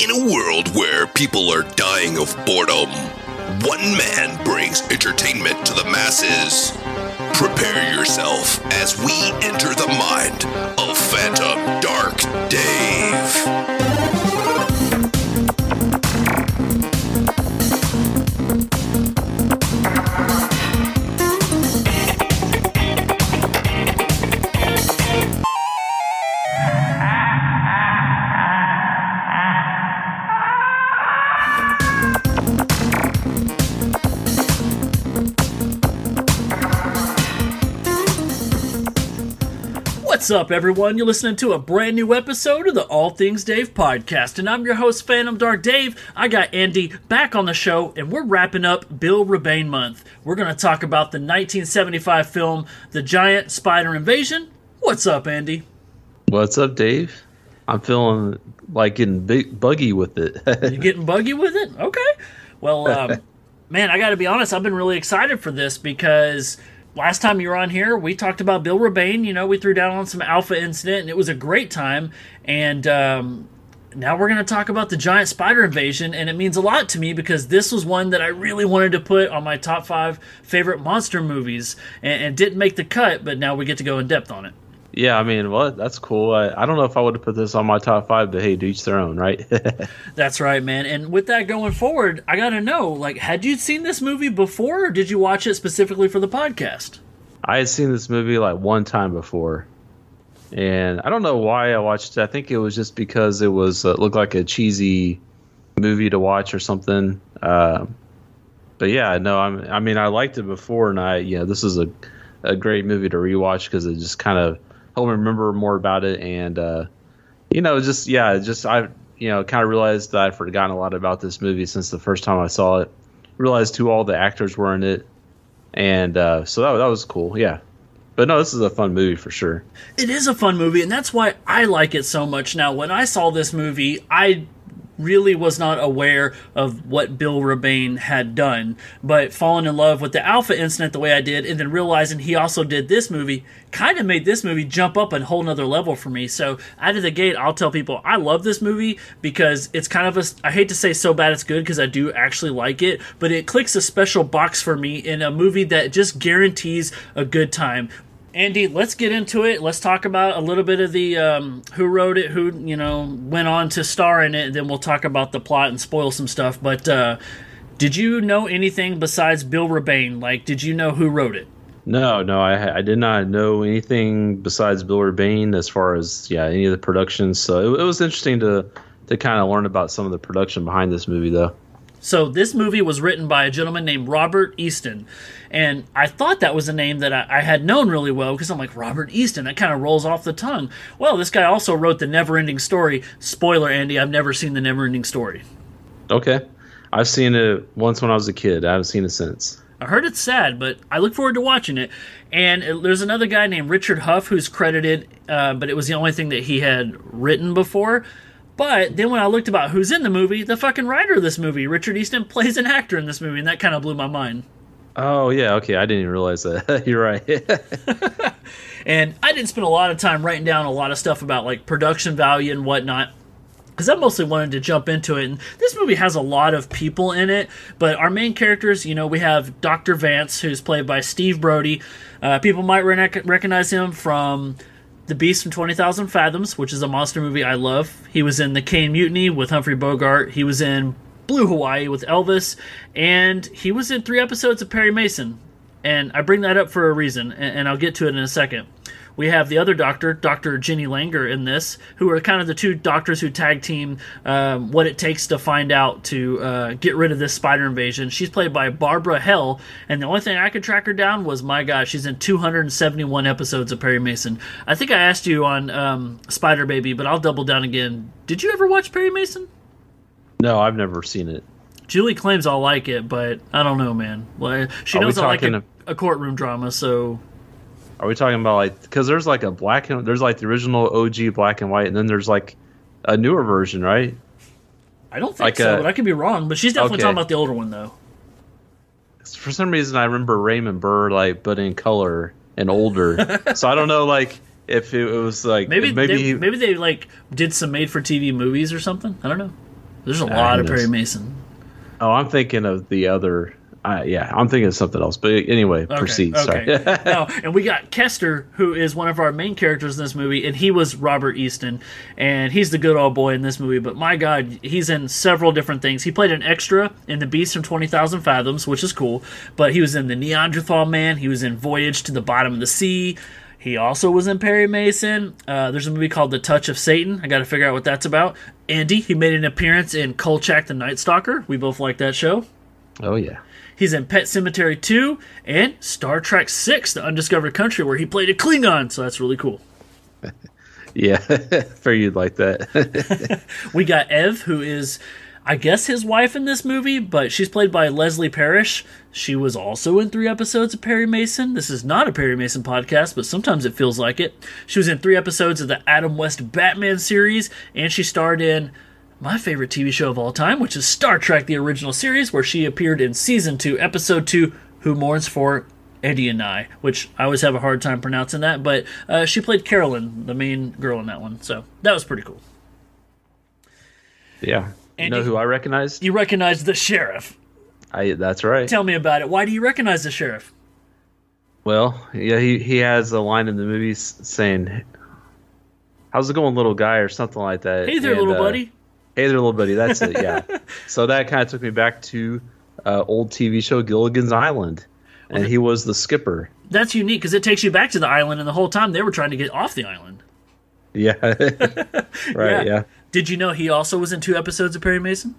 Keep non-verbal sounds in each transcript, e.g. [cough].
In a world where people are dying of boredom, one man brings entertainment to the masses. Prepare yourself as we enter the mind of Phantom Dark Dave. What's up, everyone? You're listening to a brand new episode of the All Things Dave podcast, and I'm your host, Phantom Dark Dave. I got Andy back on the show, and we're wrapping up Bill Rebane month. We're going to talk about the 1975 film, The Giant Spider Invasion. What's up, Andy? What's up, Dave? I'm feeling like getting big buggy with it. You [laughs] getting buggy with it? Okay. Well, um, [laughs] man, I got to be honest. I've been really excited for this because last time you were on here, we talked about Bill Rebane. You know, we threw down on some Alpha Incident, and it was a great time. And um, now we're going to talk about the Giant Spider Invasion, and it means a lot to me because this was one that I really wanted to put on my top five favorite monster movies, and, and didn't make the cut. But now we get to go in depth on it. Yeah, I mean, well, that's cool. I, I don't know if I would have put this on my top five, but hey, to each their own, right? [laughs] That's right, man. And with that going forward, I got to know, like, had you seen this movie before, or did you watch it specifically for the podcast? I had seen this movie like one time before, and I don't know why I watched it. I think it was just because it was uh, looked like a cheesy movie to watch or something. Uh, but yeah, no, I'm, I mean, I liked it before, and I, yeah, this is a a great movie to rewatch because it just kind of helped me remember more about it, and uh, you know, just yeah, just I, you know, kind of realized that I'd forgotten a lot about this movie since the first time I saw it. Realized who all the actors were in it, and uh, so that that was cool. Yeah, but no, this is a fun movie for sure. It is a fun movie, and that's why I like it so much. Now, when I saw this movie, I really was not aware of what Bill Rebane had done, but falling in love with the Alpha incident the way I did, and then realizing he also did this movie, kind of made this movie jump up a whole nother level for me. So, out of the gate, I'll tell people I love this movie because it's kind of a, I hate to say so bad it's good because I do actually like it, but it clicks a special box for me in a movie that just guarantees a good time. Andy, let's get into it. Let's talk about a little bit of the um, who wrote it, who you know went on to star in it, and then we'll talk about the plot and spoil some stuff. But uh, did you know anything besides Bill Rebane? Like, did you know who wrote it? No, no, I I did not know anything besides Bill Rebane as far as yeah any of the productions. So it, it was interesting to to kind of learn about some of the production behind this movie though. So this movie was written by a gentleman named Robert Easton, and I thought that was a name that I, I had known really well because I'm like Robert Easton. That kind of rolls off the tongue. Well, this guy also wrote the Neverending Story. Spoiler, Andy, I've never seen the Neverending Story. Okay, I've seen it once when I was a kid. I haven't seen it since. I heard it's sad, but I look forward to watching it. And there's another guy named Richard Huff who's credited, uh, but it was the only thing that he had written before. But then when I looked about who's in the movie, the fucking writer of this movie, Richard Easton, [laughs] plays an actor in this movie, and that kind of blew my mind. Oh yeah, okay, I didn't even realize that. [laughs] You're right. [laughs] And I didn't spend a lot of time writing down a lot of stuff about like production value and whatnot. Because I mostly wanted to jump into it. And this movie has a lot of people in it. But our main characters, you know, we have Dr. Vance, who's played by Steve Brody. Uh, people might rec- recognize him from The Beast from 20,000 Fathoms, which is a monster movie I love. He was in The Caine Mutiny with Humphrey Bogart. He was in Blue Hawaii with Elvis. And he was in three episodes of Perry Mason. And I bring that up for a reason, and, and I'll get to it in a second. We have the other doctor, Dr. Jenny Langer, in this, who are kind of the two doctors who tag team um, what it takes to find out to uh, get rid of this spider invasion. She's played by Barbara Hale, and the only thing I could track her down was, my God, she's in 271 episodes of Perry Mason. I think I asked you on um, Spider Baby, but I'll double down again. Did you ever watch Perry Mason? No, I've never seen it. Julie claims I'll like it, but I don't know, man. Well, eh, she Are knows I like a, a courtroom drama, so Are we talking about like because there's like a black and there's like the original OG black and white, and then there's like a newer version, right? I don't think Like so. a- but I could be wrong. But she's definitely Okay. talking about the older one, though. For some reason, I remember Raymond Burr like, but in color and older. so I don't know like if it was like Maybe maybe they, he- maybe they like did some made for TV movies or something. I don't know. There's a lot of. Perry Mason. Oh, I'm thinking of the other. Uh, yeah, I'm thinking of something else. But anyway, Okay, proceed. Sorry. Okay. no, [laughs] and we got Kester, who is one of our main characters in this movie, and he was Robert Easton, and he's the good old boy in this movie. But my God, he's in several different things. He played an extra in The Beast from Twenty Thousand Fathoms, which is cool. But he was in The Neanderthal Man. He was in Voyage to the Bottom of the Sea. He also was in Perry Mason. Uh, there's a movie called The Touch of Satan. I got to figure out what that's about. Andy, he made an appearance in Kolchak the Night Stalker. We both like that show. oh yeah. He's in Pet Sematary 2 and Star Trek 6, The Undiscovered Country, where he played a Klingon, so that's really cool. [laughs] Yeah, [laughs] fair you'd like that. [laughs] We got Ev, who is, I guess, his wife in this movie, but she's played by Leslie Parrish. She was also in three episodes of Perry Mason. This is not a Perry Mason podcast, but sometimes it feels like it. She was in three episodes of the Adam West Batman series, and she starred in my favorite TV show of all time, which is Star Trek, the original series, where she appeared in season two, episode two, Who Mourns for Eddie and I, which I always have a hard time pronouncing that, but uh, she played Carolyn, the main girl in that one, so that was pretty cool. yeah. You Andy- know who I recognized? You recognize the sheriff. I. That's right. Tell me about it. Why do you recognize the sheriff? Well, yeah, he he has a line in the movie saying, "How's it going, little guy?" or something like that. Hey there, And, little uh, buddy. Hey there, little buddy. That's it. Yeah. [laughs] so that kind of took me back to uh, old TV show Gilligan's Island, and he was the skipper. That's unique because it takes you back to the island, and the whole time they were trying to get off the island. Yeah. [laughs] right. [laughs] Yeah. Did you know he also was in two episodes of Perry Mason?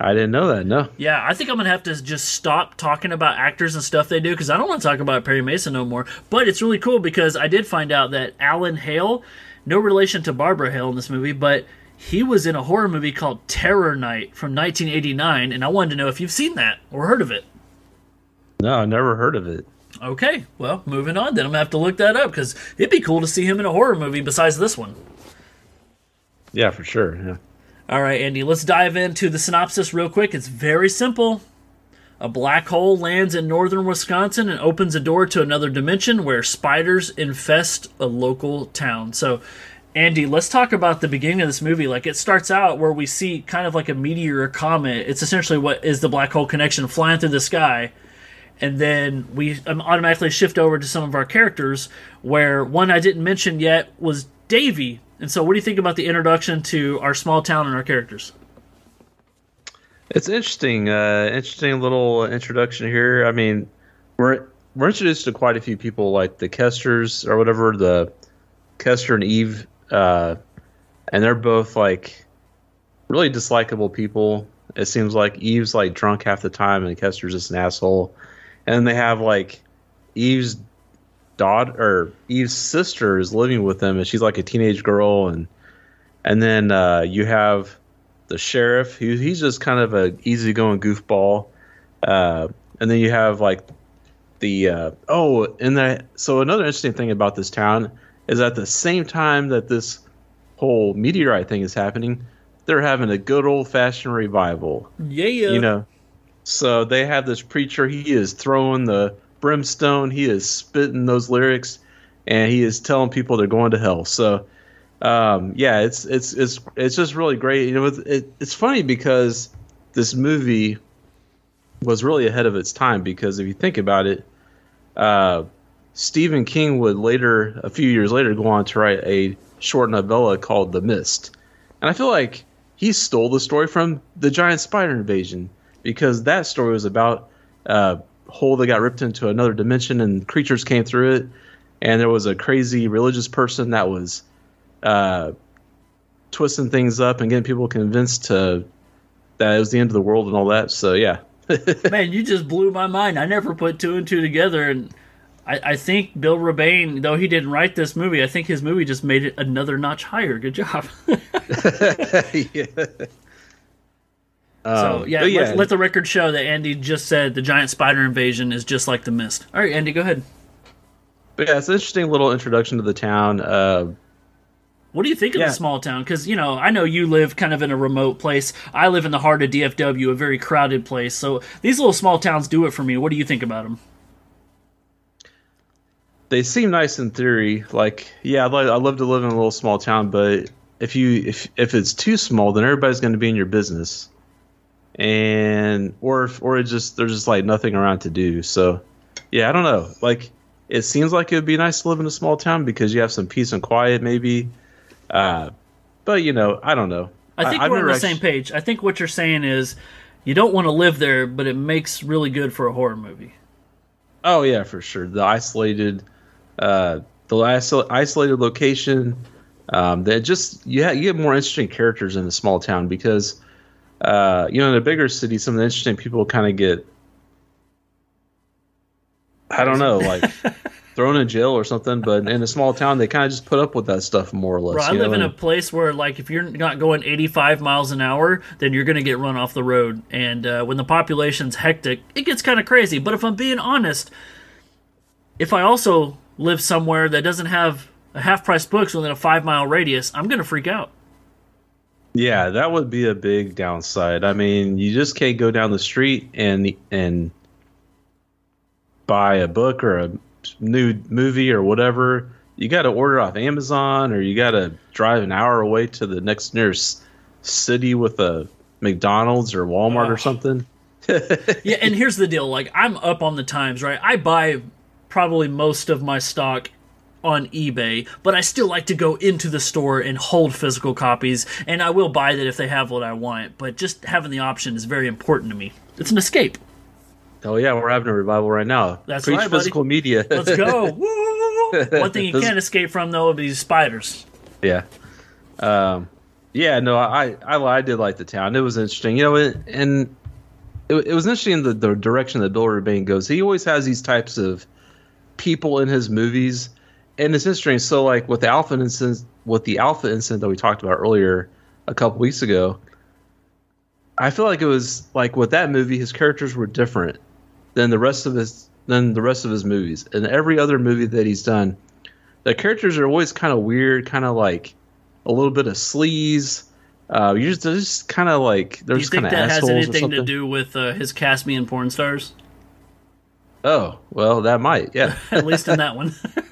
I didn't know that. No. Yeah, I think I'm gonna have to just stop talking about actors and stuff they do because I don't want to talk about Perry Mason no more. But it's really cool because I did find out that Alan Hale, no relation to Barbara Hale in this movie, but he was in a horror movie called Terror Night from 1989, and I wanted to know if you've seen that or heard of it. No, I never heard of it. Okay, well, moving on. Then I'm gonna have to look that up because it'd be cool to see him in a horror movie besides this one. Yeah, for sure. Yeah. All right, Andy, let's dive into the synopsis real quick. It's very simple. A black hole lands in northern Wisconsin and opens a door to another dimension where spiders infest a local town. So, Andy, let's talk about the beginning of this movie. Like, it starts out where we see kind of like a meteor or comet. It's essentially what is the black hole connection flying through the sky. And then we um, automatically shift over to some of our characters, where one I didn't mention yet was Davy. And so, what do you think about the introduction to our small town and our characters? It's interesting. Uh, interesting little introduction here. I mean, we're we're introduced to quite a few people, like the Kesters or whatever, the Kester and Eve, uh, and they're both like really dislikable people. It seems like Eve's like drunk half the time, and Kester's just an asshole. And they have like Eve's daughter or Eve's sister is living with them, and she's like a teenage girl, and and then uh, you have the sheriff. He, he's just kind of a easygoing goofball. Uh, and then you have like the uh, oh, and that. So another interesting thing about this town is at the same time that this whole meteorite thing is happening, they're having a good old fashioned revival. Yeah, You know, so they have this preacher. He is throwing the brimstone. He is spitting those lyrics, and he is telling people they're going to hell. So um, yeah, it's it's it's it's just really great. You know, it, it, it's funny because this movie was really ahead of its time because if you think about it, uh, Stephen King would later, a few years later, go on to write a short novella called The Mist, and I feel like he stole the story from the giant spider invasion because that story was about a hole that got ripped into another dimension and creatures came through it, and there was a crazy religious person that was uh, twisting things up and getting people convinced to that it was the end of the world and all that. So yeah, [laughs] Man, you just blew my mind. I never put two and two together, and I, I think Bill Rebane, though he didn't write this movie, I think his movie just made it another notch higher. Good job. [laughs] [laughs] yeah. So Um, yeah, Let, let the record show that Andy just said the giant spider invasion is just like the mist. All right, Andy, go ahead. but yeah, it's an interesting little introduction to the town. Uh, What do you think of Yeah. the small town? Because you know, I know you live kind of in a remote place. I live in the heart of DFW, a very crowded place. So these little small towns do it for me. What do you think about them? they seem nice in theory. Like, yeah, I'd, I'd love to live in a little small town, but if you if if it's too small, then everybody's going to be in your business, and or if, or it just there's just like nothing around to do. So, yeah, I don't know. Like it seems like it would be nice to live in a small town because you have some peace and quiet, maybe. Uh, but you know, I don't know. I think I've we're on the same page. I think what you're saying is you don't want to live there, but it makes really good for a horror movie. Oh yeah, for sure. The isolated, uh, the iso- isolated location. Um, that just you, ha- you get more interesting characters in a small town because, uh, you know, in a bigger city, some of the interesting people kind of get, I don't know, like [laughs] thrown in jail or something. But in a small town, they kind of just put up with that stuff more or less. Bro, I live know, in a place where, like, if you're not going 85 miles an hour, then you're going to get run off the road. And uh, when the population's hectic, it gets kind of crazy. But if I'm being honest, if I also live somewhere that doesn't have a half price books within a five mile radius, I'm going to freak out. Yeah, that would be a big downside. I mean, you just can't go down the street and and buy a book or a new movie or whatever. You got to order off Amazon or you got to drive an hour away to the next nearest city with a McDonald's or Walmart or something. [laughs] Yeah, and here's the deal like, I'm up on the times, right? I buy probably most of my stock on eBay, but I still like to go into the store and hold physical copies, and I will buy that if they have what I want. But just having the option is very important to me. It's an escape. Oh yeah, we're having a revival right now. That's Preach right, buddy. physical media. Let's go. [laughs] Woo! One thing you can't escape from though would be spiders. Yeah. Um, yeah, no, I, I I did like the town. It was interesting, you know, it, and it, it was interesting the the direction that Bill Rebane goes. He always has these types of people in his movies, and it's interesting. So, like with the Alpha incident, with the Alpha incident that we talked about earlier a couple weeks ago, I feel like it was like with that movie, his characters were different than the rest of his than the rest of his movies. And every other movie that he's done, the characters are always kind of weird, kind of like a little bit of sleaze. Uh, you're just, just kind of like they're Do you just think kind of that has anything something. to do with uh, his being porn stars? Oh, well, that might, yeah. [laughs] At least in that one. [laughs]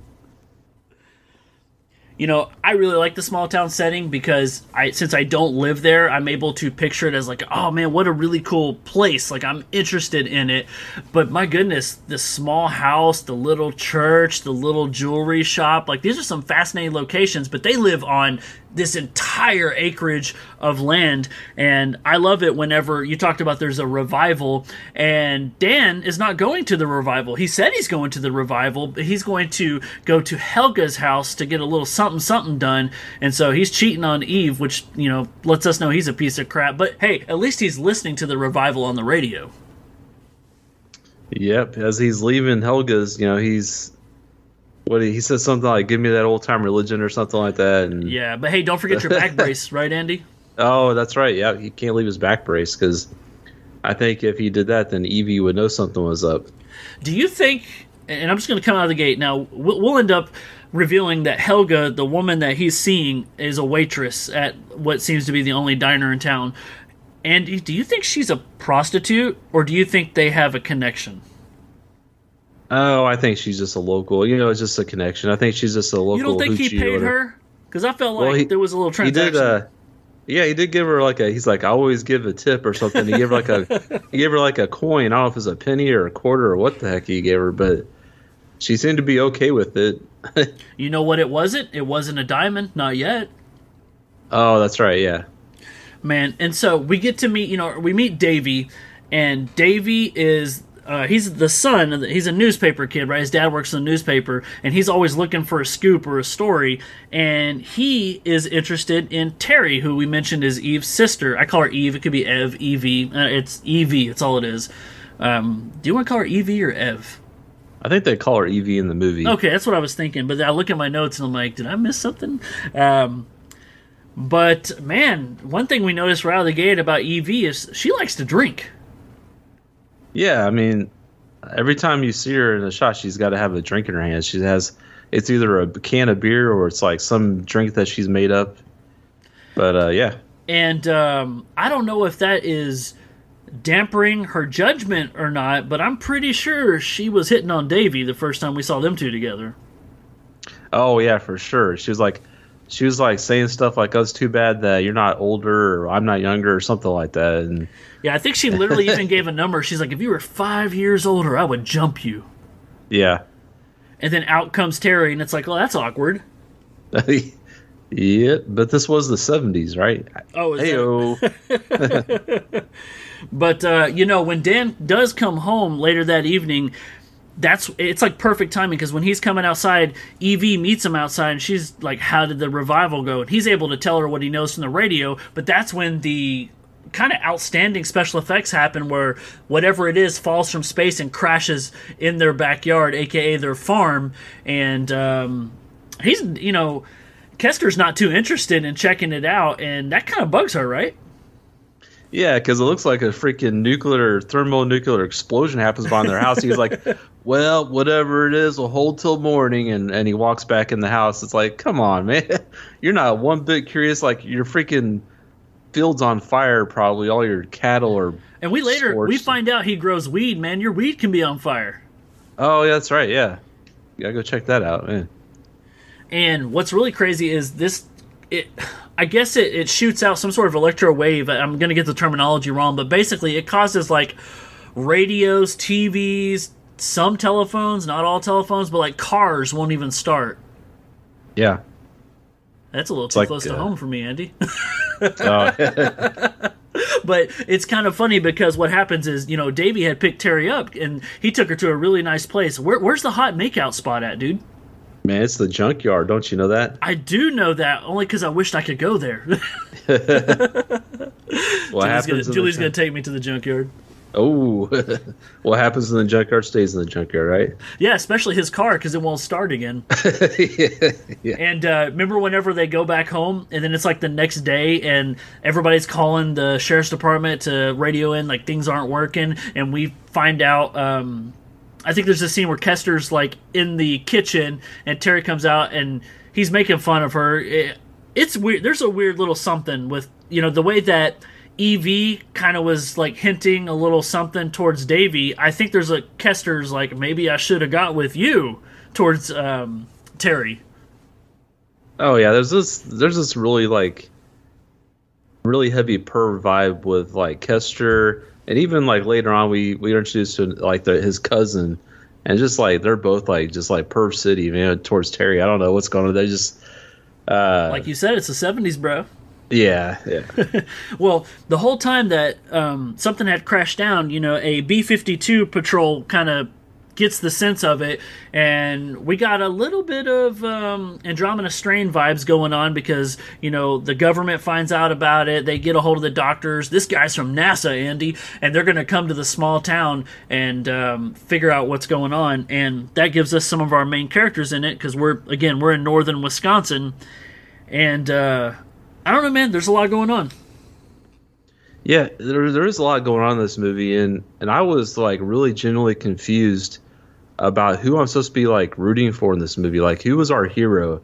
you know, I really like the small town setting because I since I don't live there, I'm able to picture it as like, oh man, what a really cool place. Like I'm interested in it. But my goodness, the small house, the little church, the little jewelry shop, like these are some fascinating locations, but they live on this entire acreage of land and I love it whenever you talked about there's a revival and Dan is not going to the revival. He said he's going to the revival, but he's going to go to Helga's house to get a little something something done. And so he's cheating on Eve, which, you know, lets us know he's a piece of crap. But hey, at least he's listening to the revival on the radio. Yep, as he's leaving Helga's, you know, he's what he says something like "Give me that old time religion" or something like that. And Yeah, but hey, don't forget your back [laughs] brace, right, Andy? oh, that's right. Yeah, he can't leave his back brace because I think if he did that, then Evie would know something was up. Do you think? And I'm just going to come out of the gate now. We'll we'll end up revealing that Helga, the woman that he's seeing, is a waitress at what seems to be the only diner in town. Andy, do you think she's a prostitute, or do you think they have a connection? Oh, I think she's just a local. You know, it's just a connection. I think she's just a local. You don't think he paid her? Because I felt like Well, he- there was a little He transaction. did. Uh, yeah, he did give her like a. He's like, I always give a tip or something. He gave her like a. he gave her like a coin. I don't know if it's a penny or a quarter or what the heck he gave her, but she seemed to be okay with it. [laughs] you know what it wasn't? It wasn't a diamond, not yet. oh, that's right. Yeah. man and so we get to meet you know we meet davy and davy is uh, he's the son he's a newspaper kid right his dad works in the newspaper and he's always looking for a scoop or a story and he is interested in terry who we mentioned is eve's sister i call her eve it could be ev ev uh, it's ev it's all it is um, do you want to call her ev or ev I think they call her Evie in the movie. Okay, that's what I was thinking. But I look at my notes and I'm like, did I miss something? Um, but man, one thing we noticed right out of the gate about Ev is she likes to drink. Yeah, I mean, every time you see her in a shot, she's got to have a drink in her hand. She has. It's either a can of beer or it's like some drink that she's made up. But uh, yeah, And um, I don't know if that is dampering her judgment or not, but I'm pretty sure she was hitting on Davy the first time we saw them two together. Oh yeah, for sure. She was like, she was like saying stuff like, "Oh, it's too bad that you're not older or I'm not younger or something like that." And Yeah, I think she literally even gave a number. She's like, if you were five years older, I would jump you. yeah, And then out comes Terry, and it's like, well, that's awkward. [laughs] yeah. But this was the '70s, right? Oh, is that- Heyo. [laughs] But uh, you know, when Dan does come home later that evening, that's it's like perfect timing because when he's coming outside, Evie meets him outside, and she's like, "How did the revival go?" And he's able to tell her what he knows from the radio. But that's when the kind of outstanding special effects happen where whatever it is falls from space and crashes in their backyard aka their farm and um, he's you know kester's not too interested in checking it out and that kind of bugs her right Yeah, because it looks like a freaking nuclear thermonuclear explosion happens behind their house. He's like, [laughs] "Well, whatever it is, we'll hold till morning," and and he walks back in the house. It's like, come on, man, [laughs] you're not one bit curious. Like your freaking fields on fire, probably all your cattle are. And we later we find out he grows weed, man. Your weed can be on fire. Oh, yeah, that's right. Yeah, you gotta go check that out, man. And what's really crazy is this it I guess it, it shoots out some sort of electro wave. I'm gonna get the terminology wrong, but basically it causes like radios, TVs, some telephones, not all telephones, but like cars won't even start. Yeah. That's a little too like, close to uh, home for me, Andy. [laughs] Oh, [laughs] but it's kind of funny because what happens is, you know, Davey had picked Terry up and he took her to a really nice place. Where, where's the hot makeout spot at, dude? Man, it's the junkyard. Don't you know that? [laughs] I do know that only because I wished I could go there. [laughs] What Julie's, gonna, happens? Julie's gonna take me to the junkyard. Oh, [laughs] what happens in the junkyard stays in the junkyard, right? Yeah, especially his car because it won't start again. yeah. And uh, remember, whenever they go back home, and then it's like the next day, and everybody's calling the sheriff's department to radio in like things aren't working, and we find out. Um, I think there's a scene where Kester's like in the kitchen, and Terry comes out, and he's making fun of her. It- it's weird. There's a weird little something with you know the way that. Ev kind of was like hinting a little something towards Davy. I think there's a Kester's like maybe I should have got with you towards um, Terry. Oh yeah, there's this there's this really like really heavy perv vibe with like Kester and even like later on we we are introduced to like the, his cousin and just like they're both like just like perv city man towards Terry. I don't know what's going on. They just uh Like you said, it's the 70s, bro. yeah yeah [laughs] Well, the whole time that um, something had crashed down, you know, a B 52 patrol kind of gets the sense of it, and we got a little bit of um, Andromeda Strain vibes going on because, you know, the government finds out about it, they get a hold of the doctors. This guy's from NASA, Andy, and they're going to come to the small town and um, figure out what's going on, and that gives us some of our main characters in it because we're, again, we're in northern Wisconsin, and uh, I don't know, man, there's a lot going on. yeah. There there is a lot going on in this movie and and I was like really genuinely confused about who I'm supposed to be like rooting for in this movie. Like who was our hero?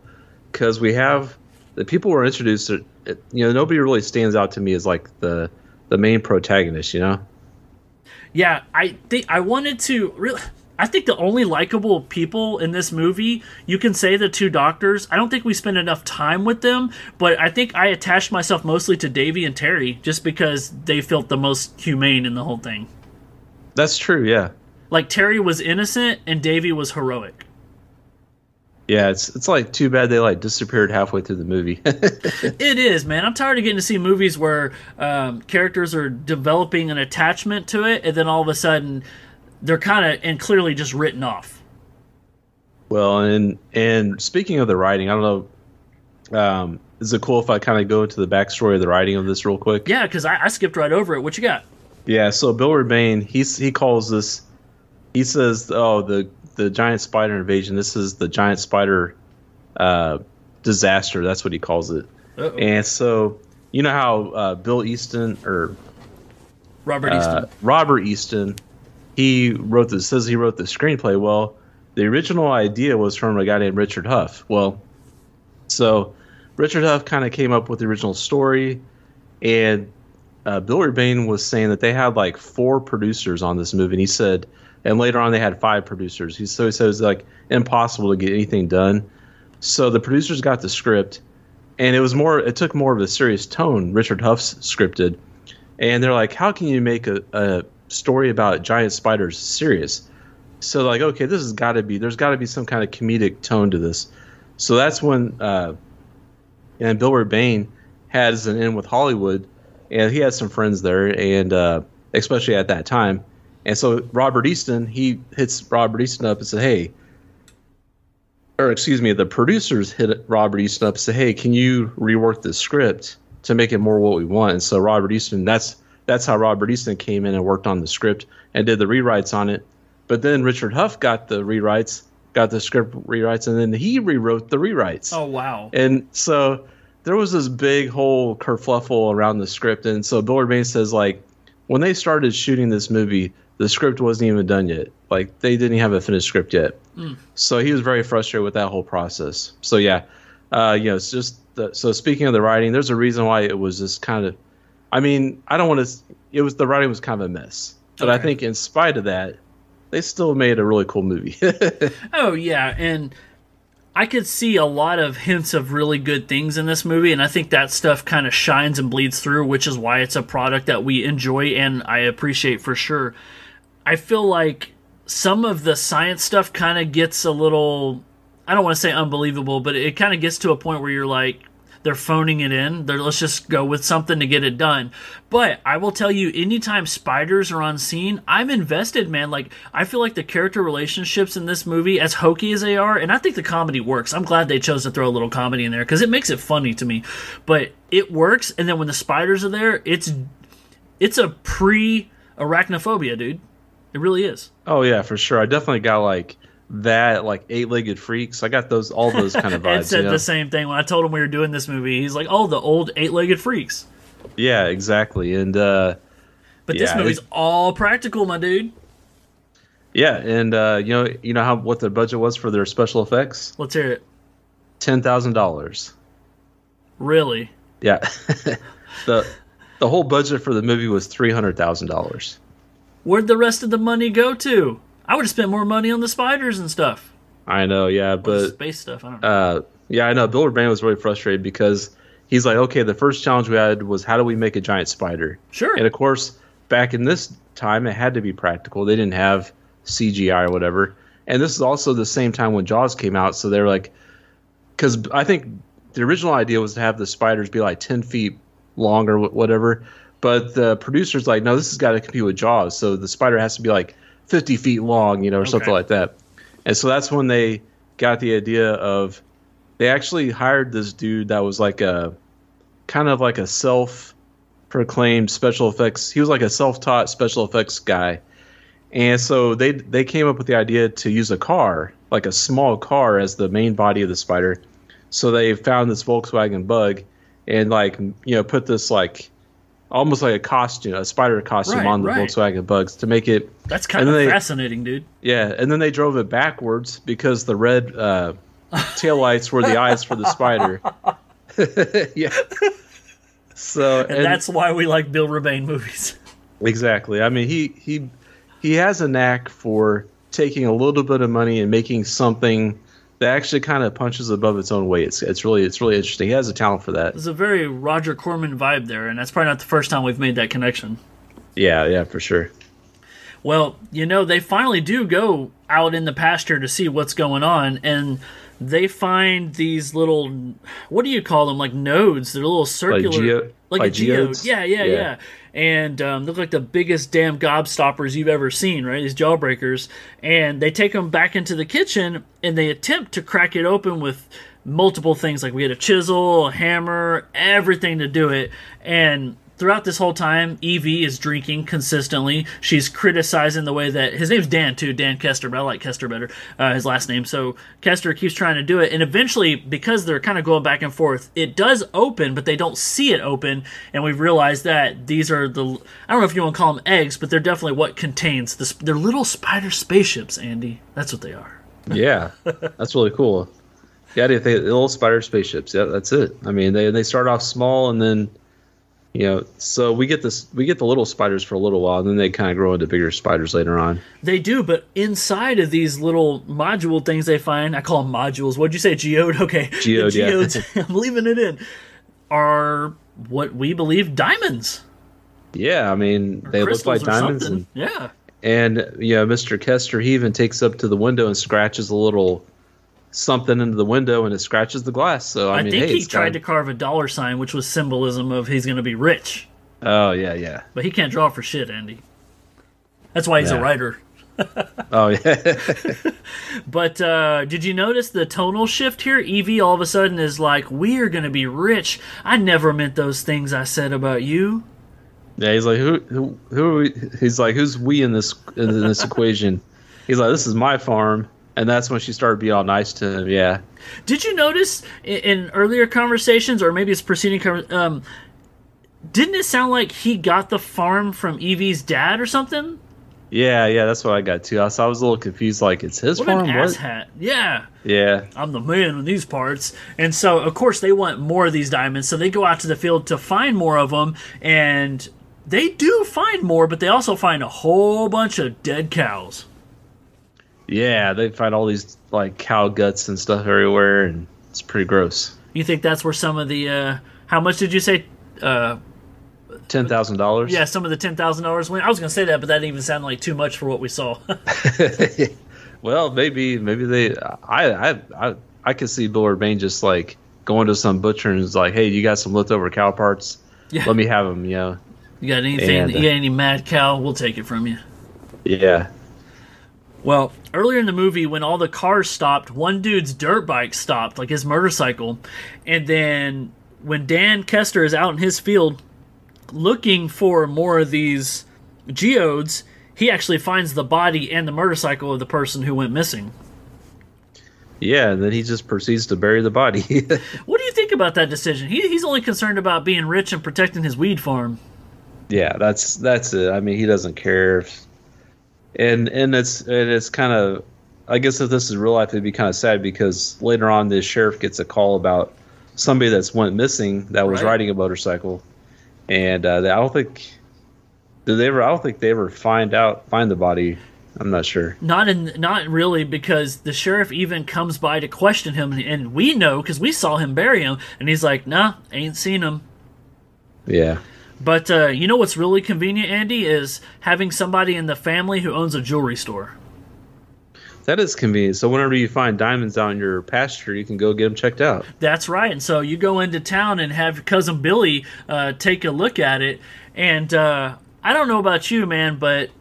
Because we have the people who are introduced. You know, nobody really stands out to me as like the the main protagonist. You know. Yeah, I think I wanted to really. I think the only likable people in this movie, you can say the two doctors. I don't think we spend enough time with them, but I think I attached myself mostly to Davy and Terry just because they felt the most humane in the whole thing. That's true. Yeah. Like Terry was innocent and Davy was heroic. Yeah. It's it's like too bad they like disappeared halfway through the movie. [laughs] It is, man. I'm tired of getting to see movies where um, characters are developing an attachment to it, and then all of a sudden they're kind of and clearly just written off. well, and and speaking of the writing, I don't know. Um, is it cool if I kind of go into the backstory of the writing of this real quick? Yeah, because I, I skipped right over it. What you got? Yeah, so Bill Rebane, he's he calls this he says, "Oh, the the giant spider invasion. This is the giant spider uh disaster. That's what he calls it." Uh-oh. And so, you know how uh, Bill Easton or Robert Easton. uh, Robert Easton, he wrote this says he wrote the screenplay. Well, the original idea was from a guy named Richard Huff. Well, so Richard Huff kind of came up with the original story, and uh, Bill Rebane was saying that they had like four producers on this movie. And he said, and later on they had five producers. He so he was like impossible to get anything done. So the producers got the script, and it was more. It took more of a serious tone. Richard Huff's scripted, and they're like, "How can you make a, a story about giant spiders serious?" So like, okay, this has got to be. There's got to be some kind of comedic tone to this. So that's when, uh, and Bill Rebane has an in with Hollywood, and he has some friends there, and uh, especially at that time. And so Robert Easton, he hits Robert Easton up and said, "Hey." Or excuse me, the producers hit Robert Easton up and said, "Hey, can you rework the script to make it more what we want?" And so Robert Easton, that's that's how Robert Easton came in and worked on the script and did the rewrites on it. But then Richard Huff got the rewrites, got the script rewrites, and then he rewrote the rewrites. Oh wow! And so there was this big whole kerfluffle around the script, and so Bill Rebane says like when they started shooting this movie, the script wasn't even done yet. Like they didn't have a finished script yet. So he was very frustrated with that whole process. So yeah, uh, you know, it's just the, so speaking of the writing, there's a reason why it was just kind of. I mean, I don't want to. It was the writing was kind of a mess, but I think in spite of that, they still made a really cool movie. [laughs] Oh yeah, and I could see a lot of hints of really good things in this movie, and I think that stuff kind of shines and bleeds through, which is why it's a product that we enjoy and I appreciate for sure. I feel like some of the science stuff kind of gets a little I don't want to say unbelievable, but it kind of gets to a point where you're like they're phoning it in. They're, let's just go with something to get it done. But I will tell you, anytime spiders are on scene, I'm invested, man. Like I feel like the character relationships in this movie, as hokey as they are, and I think the comedy works. I'm glad they chose to throw a little comedy in there because it makes it funny to me. But it works, and then when the spiders are there, it's it's a pre arachnophobia, dude. It really is. oh yeah, for sure. I definitely got like that, like eight legged freaks. I got those, all those kind of [laughs] Ed vibes. said you know? the same thing when I told him we were doing this movie. He's like, "Oh, the old eight-legged freaks." Yeah, exactly. And uh, But this Yeah, movie's it- all practical, my dude. yeah, and uh, you know, you know how what their budget was for their special effects? Let's hear it. Ten thousand dollars. Really? Yeah, [laughs] the the whole budget for the movie was three hundred thousand dollars. Where'd the rest of the money go to? I would have spent more money on the spiders and stuff. I know, yeah, but space stuff. I don't know. uh, yeah, I know. Bill Rebane was really frustrated because he's like, okay, the first challenge we had was how do we make a giant spider? sure. And of course, back in this time, it had to be practical. They didn't have CGI or whatever. And this is also the same time when Jaws came out, so they're like, because I think the original idea was to have the spiders be like ten feet long or whatever, but the producers like, no, this has got to compete with Jaws, so the spider has to be like fifty feet long, you know, or something like that. And so that's when they got the idea of they actually hired this dude that was like a kind of like a self proclaimed special effects. He was like a self-taught special effects guy, and so they they came up with the idea to use a car, like a small car, as the main body of the spider. So they found this Volkswagen Bug, and like you know put this like almost like a costume, a spider costume Right, on the right. Volkswagen Bugs to make it That's kind of they- fascinating, dude. yeah. And then they drove it backwards because the red uh, taillights were the eyes for the spider. [laughs] yeah. So And, that's why we like Bill Rebane movies. Exactly. I mean, he he he has a knack for taking a little bit of money and making something that actually kind of punches above its own weight. It's it's really it's really interesting. He has a talent for that. There's a very Roger Corman vibe there, and that's probably not the first time we've made that connection. Yeah, yeah, for sure. Well, you know, they finally do go out in the pasture to see what's going on, and they find these little, what do you call them? Like nodes. They're little circular, geo- like, a like geode. Yeah, yeah, yeah. Yeah. And um, look like the biggest damn gobstoppers you've ever seen, right? These jawbreakers, and they take them back into the kitchen, and they attempt to crack it open with multiple things. Like we had a chisel, a hammer, everything to do it, and throughout this whole time, Evie is drinking consistently. She's criticizing the way that his name's Dan too, Dan Kester, but I like Kester better, uh, his last name. So Kester keeps trying to do it, and eventually, because they're kind of going back and forth, it does open, but they don't see it open, and we've realized that these are the I don't know if you want to call them eggs, but they're definitely what contains this. They're little spider spaceships, Andy. That's what they are. Yeah, that's really cool. Yeah, I didn't little spider spaceships. Yeah, that's it. I mean, they they start off small and then, you know, so we get this, we get the little spiders for a little while, and then they kind of grow into bigger spiders later on. They do, but inside of these little module things they find, I call them modules. What'd you say, geode? [laughs] Okay, Geode, The yeah. [laughs] I'm leaving it in. Are what we believe diamonds. Yeah, I mean, they look like diamonds, and, yeah. and know, Mr. Kester, he even takes up to the window and scratches a little something into the window, and it scratches the glass. So I, I, mean, think hey, he tried got- to carve a dollar sign, which was symbolism of he's going to be rich. Oh yeah, yeah. But he can't draw for shit, Andy. That's why he's a writer. [laughs] Oh yeah. [laughs] But uh, did you notice the tonal shift here? Evie all of a sudden is like, "We are going to be rich." I never meant those things I said about you. Yeah, he's like, who, who, who? Are we? He's like, who's we in this in this [laughs] equation? He's like, this is my farm, and that's when she started being all nice to him. Yeah, Did you notice in, in earlier conversations, or maybe it's preceding, um, didn't it sound like he got the farm from Evie's dad or something? yeah, yeah. That's what I got too. I, so I was a little confused. Like, it's his What farm. an What? asshat! Yeah. Yeah, I'm the man in these parts. And so, of course, they want more of these diamonds. So they go out to the field to find more of them. And they do find more, but they also find a whole bunch of dead cows. Yeah. They find all these like cow guts and stuff everywhere, and it's pretty gross. You think that's where some of the, uh, how much did you say? Uh, Ten thousand dollars. yeah, some of the $10,000 went. I was going to say that, but that even sounded like too much for what we saw. [laughs] Well, maybe, maybe they. I, I, I, I could see Bill Rebane just like going to some butcher and is like, "Hey, you got some leftover cow parts? Yeah. Let me have them." You know. you got anything? And, you got any mad cow? We'll take it from you. Yeah. Well, earlier in the movie, when all the cars stopped, one dude's dirt bike stopped, like his motorcycle. And then when Dan Kester is out in his field looking for more of these geodes, he actually finds the body and the motorcycle of the person who went missing. Yeah, and then he just proceeds to bury the body. [laughs] What do you think about that decision? He, he's only concerned about being rich and protecting his weed farm. yeah, that's that's it. I mean, he doesn't care. If, and and it's and it's kind of, I guess if this is real life, it'd be kind of sad because later on, the sheriff gets a call about somebody that's went missing that was Right. riding a motorcycle, and uh, I don't think did they ever. I don't think they ever find out find the body. I'm not sure. Not in, not really, because the sheriff even comes by to question him, and we know because we saw him bury him, and he's like, "Nah, ain't seen him." Yeah. But uh, you know what's really convenient, Andy, is having somebody in the family who owns a jewelry store. That is convenient. So whenever you find diamonds out in your pasture, you can go get them checked out. That's right. And so you go into town and have your cousin Billy uh, take a look at it. And uh, I don't know about you, man, but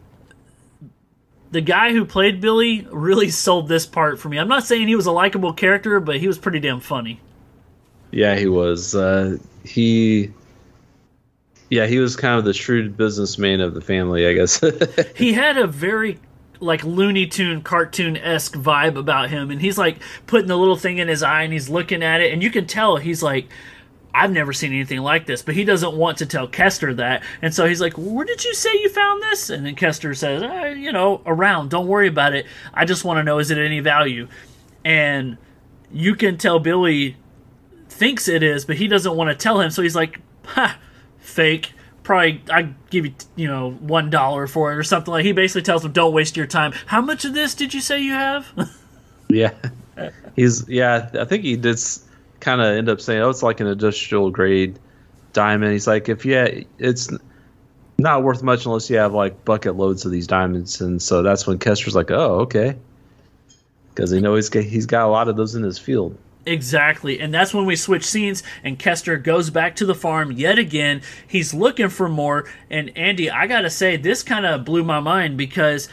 the guy who played Billy really [laughs] sold this part for me. I'm not saying he was a likable character, but he was pretty damn funny. Yeah, he was. Uh, he, yeah, he was kind of the shrewd businessman of the family, I guess. [laughs] he had a very like Looney Tune cartoon esque vibe about him, and he's like putting the little thing in his eye, and he's looking at it, and you can tell he's like, "I've never seen anything like this," but he doesn't want to tell Kester that, and so he's like, "Where did you say you found this?" And then Kester says, uh, "You know, around. Don't worry about it. I just want to know is it any value?" And you can tell Billy thinks it is, but he doesn't want to tell him, so he's like, "Ha, fake." Probably I give you you know one dollar for it or something like. He basically tells him, "Don't waste your time." How much of this did you say you have? [laughs] yeah, he's yeah. I think he did kind of end up saying, "Oh, it's like an industrial grade diamond." He's like, "If yeah, it's not worth much unless you have like bucket loads of these diamonds." And so that's when Kester's like, "Oh, okay," because he knows he's got, he's got a lot of those in his field. Exactly. And that's when we switch scenes and Kester goes back to the farm yet again. He's looking for more. And Andy, I got to say, this kind of blew my mind because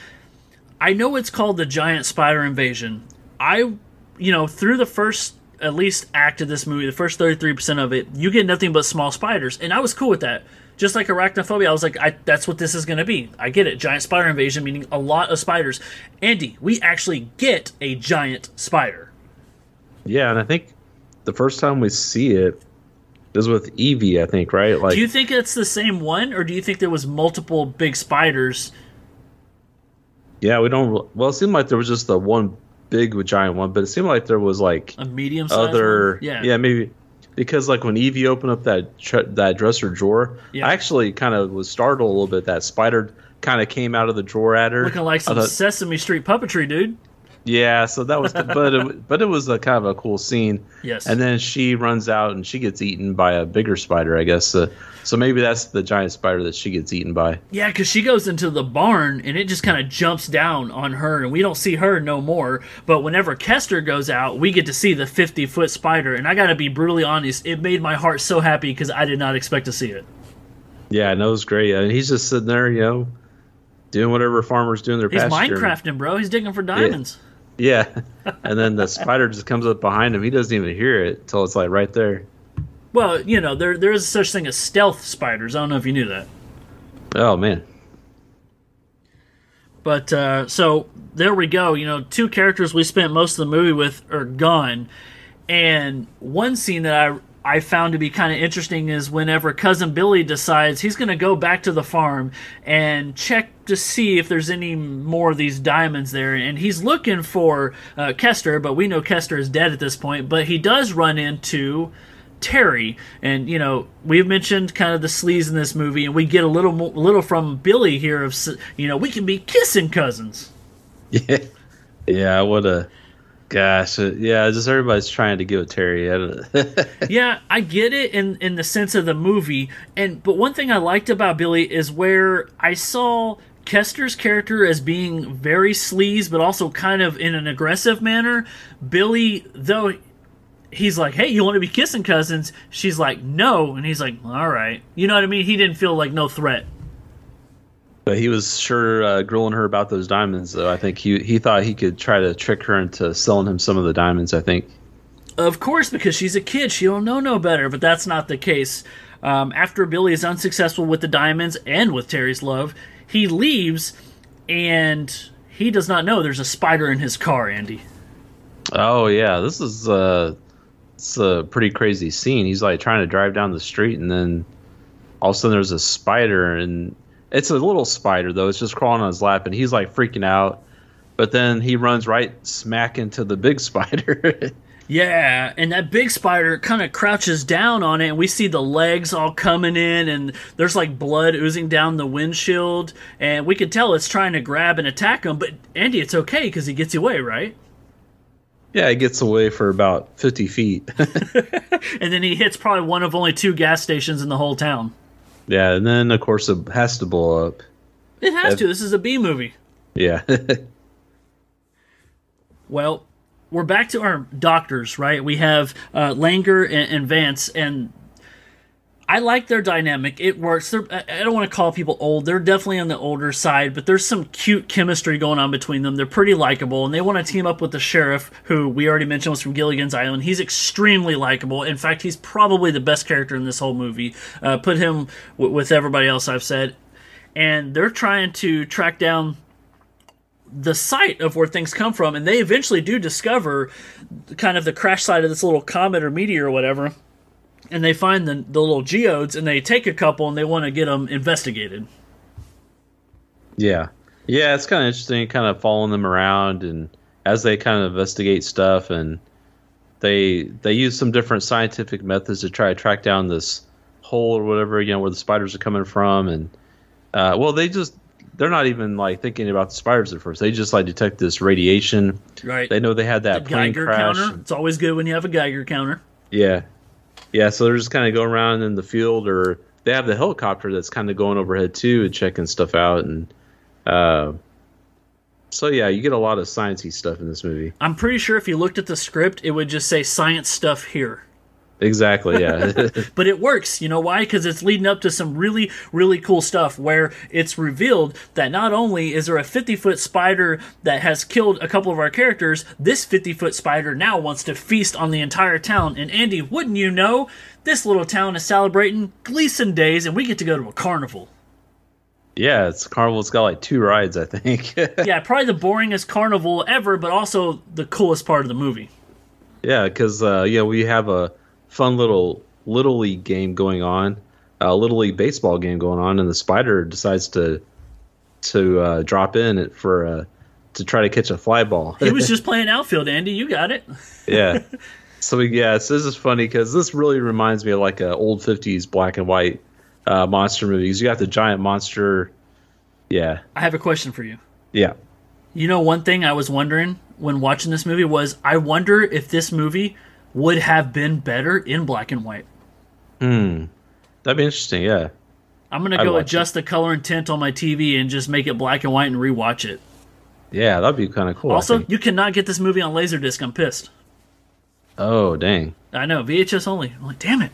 I know it's called the giant spider invasion. I, you know, through the first at least act of this movie, the first 33% of it, you get nothing but small spiders. And I was cool with that. Just like arachnophobia, I was like, I, that's what this is going to be. I get it. Giant spider invasion, meaning a lot of spiders. Andy, we actually get a giant spider. Yeah, and I think the first time we see it is with Evie. I think right. Like, Do you think it's the same one, or do you think there was multiple big spiders? yeah, we don't. Well, it seemed like there was just the one big giant one, but it seemed like there was like A medium other. Yeah. yeah, maybe because like when Evie opened up that tr- that dresser drawer, Yeah. I actually kind of was startled a little bit that spider kind of came out of the drawer at her, Looking like some thought- Sesame Street puppetry, dude. Yeah, so that was, [laughs] but it, but it was a kind of a cool scene. Yes. And then she runs out and she gets eaten by a bigger spider, I guess. Uh, so maybe that's the giant spider that she gets eaten by. Yeah, because she goes into the barn and it just kind of jumps down on her, and we don't see her no more. But whenever Kester goes out, we get to see the 50 foot spider. And I got to be brutally honest, it made my heart so happy because I did not expect to see it. Yeah, and it was great. And he's just sitting there, you know, doing whatever farmers do in their He's pasture. Minecrafting, bro. He's digging for diamonds. Yeah, [laughs] and then the spider just comes up behind him. He doesn't even hear it until it's like right there. Well, you know, there there is such thing as stealth spiders. I don't know if you knew that. Oh man, But uh, so there we go. You know, two characters we spent most of the movie with are gone, and one scene that I I found to be kind of interesting is whenever cousin Billy decides he's going to go back to the farm and check to see if there's any more of these diamonds there, and he's looking for uh, Kester, but we know Kester is dead at this point. But he does run into Terry, and you know we've mentioned kind of the sleaze in this movie, and we get a little mo- little from Billy here of you know we can be kissing cousins. yeah, [laughs] yeah. What a gosh, uh, yeah. Just everybody's trying to give it Terry. I [laughs] yeah, I get it in in the sense of the movie, and but one thing I liked about Billy is where I saw Kester's character as being very sleaze, but also kind of in an aggressive manner. Billy, though. He's like, hey, you want to be kissing cousins? She's like, no. And he's like, all right. You know what I mean? He didn't feel like no threat. But he was sure uh, grilling her about those diamonds. Though I think he he thought he could try to trick her into selling him some of the diamonds. I think. Of course, because she's a kid, she don't know no better. But that's not the case. Um, after Billy is unsuccessful with the diamonds and with Terry's love, he leaves, and he does not know there's a spider in his car. Andy. Oh yeah, this is uh, it's a pretty crazy scene. He's like trying to drive down the street, and then all of a sudden there's a spider, and it's a little spider though. It's just crawling on his lap, and he's like freaking out. But then he runs right smack into the big [laughs] spider. Yeah, and that big spider kind of crouches down on it, and we see the legs all coming in, and there's like blood oozing down the windshield, and we can tell it's trying to grab and attack him. But Andy, it's okay because he gets away, right? yeah, he gets away for about fifty feet. [laughs] [laughs] And then he hits probably one of only two gas stations in the whole town. Yeah, and then of course it has to blow up. It has to. This is a B movie. Yeah. [laughs] Well, we're back to our doctors, right? We have uh, Langer and, and Vance, and I like their dynamic. It works. They're, I don't want to call people old. They're definitely on the older side, but there's some cute chemistry going on between them. They're pretty likable, and they want to team up with the sheriff, who we already mentioned was from Gilligan's Island. He's extremely likable. In fact, he's probably the best character in this whole movie. Uh, put him w- with everybody else I've said. And they're trying to track down the site of where things come from, and they eventually do discover kind of the crash site of this little comet or meteor or whatever. And they find the, the little geodes, and they take a couple, and they want to get them investigated. Yeah. Yeah, it's kind of interesting, kind of following them around and as they kind of investigate stuff and they they use some different scientific methods to try to track down this hole or whatever, you know, where the spiders are coming from and uh, well, they just they're not even like thinking about the spiders at first. They just like detect this radiation. Right. They know they had that plane Geiger crash. counter. It's always good when you have a Geiger counter. Yeah. Yeah, so they're just kind of going around in the field or they have the helicopter that's kind of going overhead too and checking stuff out and uh so yeah, you get a lot of sciencey stuff in this movie. I'm pretty sure if you looked at the script, it would just say science stuff here. Exactly, yeah. [laughs] [laughs] But it works. You know why? Because it's leading up to some really, really cool stuff where it's revealed that not only is there a 50 foot spider that has killed a couple of our characters, this 50 foot spider now wants to feast on the entire town. And Andy, wouldn't you know, this little town is celebrating Gleason Days and we get to go to a carnival. yeah, it's Carnival. It's got like two rides, I think. [laughs] Yeah, probably the boringest carnival ever, but also the coolest part of the movie. yeah, because uh, yeah, we have a fun little little league game going on, a little league baseball game going on, and the spider decides to to uh, drop in it for uh, to try to catch a fly ball. He was [laughs] just playing outfield, Andy. You got it. yeah. [laughs] So yeah, so this is funny because this really reminds me of like a old '50s black and white uh, monster movies. You got the giant monster. Yeah, I have a question for you. yeah. You know, one thing I was wondering when watching this movie was I wonder if this movie would have been better in black and white. Hmm. That'd be interesting. Yeah. I'm gonna I'd go adjust the color and tint on my TV and just make it black and white and rewatch it. Yeah, that'd be kind of cool. Also, you cannot get this movie on Laserdisc. I'm pissed. oh dang. I know VHS only. I'm like, damn it.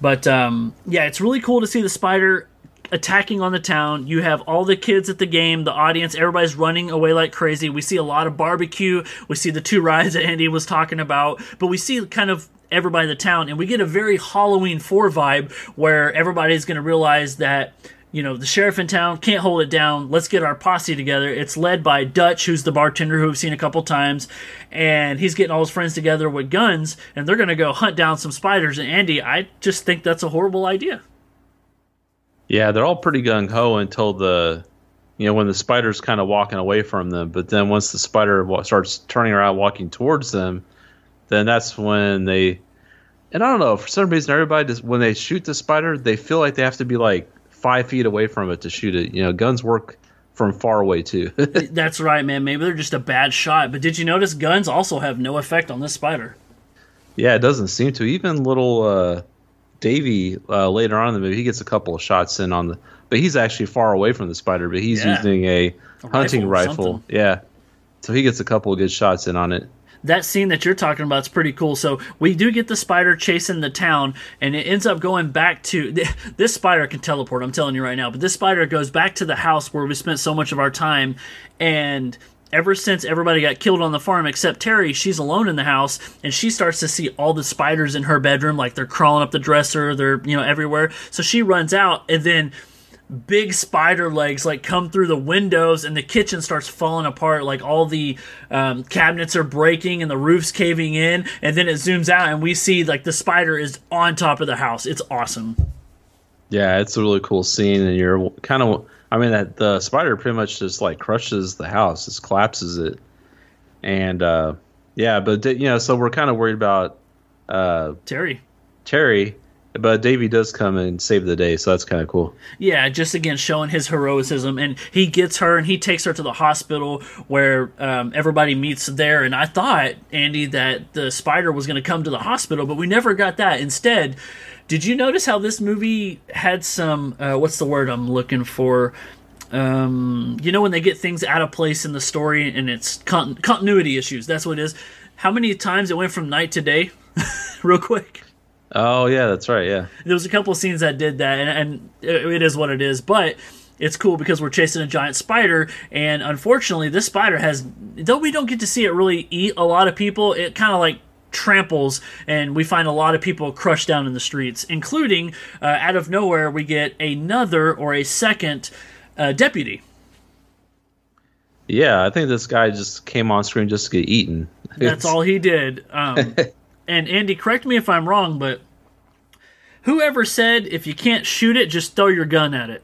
But um, yeah, it's really cool to see the spider attacking on the town. You have all the kids at the game, the audience, everybody's running away like crazy. We see a lot of barbecue. We see the two [laughs] rides that Andy was talking about, but we see kind of everybody in the town, and we get a very Halloween 4 vibe where everybody's going to realize that. You know, the sheriff in town can't hold it down. Let's get our posse together. It's led by Dutch, who's the bartender who we've seen a couple times, and he's getting all his friends together with guns, and they're going to go hunt down some spiders. And Andy, I just think that's a horrible idea. Yeah, they're all pretty gung ho until the, you know, when the spider's kind of walking away from them. But then once the spider wa- starts turning around, walking towards them, then that's when they. And I don't know for some reason everybody just when they shoot the spider, they feel like they have to be like five feet away from it to shoot it. You know, guns work from far away too. [laughs] That's right, man. Maybe they're just a bad shot. But did you notice guns also have no effect on this spider? yeah, it doesn't seem to. Even little uh, Davy uh, later on in the movie, he gets a couple of shots in on the, but he's actually far away from the spider. But he's Yeah. using a, hunting rifle rifle. Yeah, so he gets a couple of good shots in on it. that scene that you're talking about is pretty cool. So we do get the spider chasing the town, and it ends up going back to [laughs] this spider can teleport. I'm telling you right now, but this spider goes back to the house where we spent so much of our time, and. Ever since everybody got killed on the farm except Terry, she's alone in the house and she starts to see all the spiders in her bedroom, like they're crawling up the dresser, they're you know everywhere. So she runs out and then big spider legs like come through the windows and the kitchen starts falling apart like all the um, cabinets are breaking and the roof's caving in and then it zooms out and we see like the spider is on top of the house it's awesome Yeah, it's a really cool scene, and you're kind of. I mean, that the spider pretty much just like crushes the house, just collapses it, and uh, yeah, but you know, so we're kind of worried about uh, terry. Terry, but Davy does come and save the day, so that's kind of cool. yeah just again showing his heroism and he gets her and he takes her to the hospital where um, everybody meets there and i thought andy that the spider was going to come to the hospital but we never got that. Instead did you notice how this movie had some uh, what's the word i'm looking for um, you know when they get things out of place in the story and it's con- continuity issues that's what it is how many times it went from night to day [laughs] real quick Oh yeah, that's right. Yeah, there was a couple of scenes that did that, and, and it it is what it is. But it's cool because we're chasing a giant spider, and unfortunately, this spider has though we don't get to see it really eat a lot of people. It kind of like tramples, and we find a lot of people crushed down in the streets, including uh, out of nowhere we get another or a second uh, deputy. yeah. I think this guy just came on screen just to get eaten. That's all he did. Um, [laughs] and Andy, correct me if I'm wrong, but whoever said if you can't shoot it, just throw your gun at it.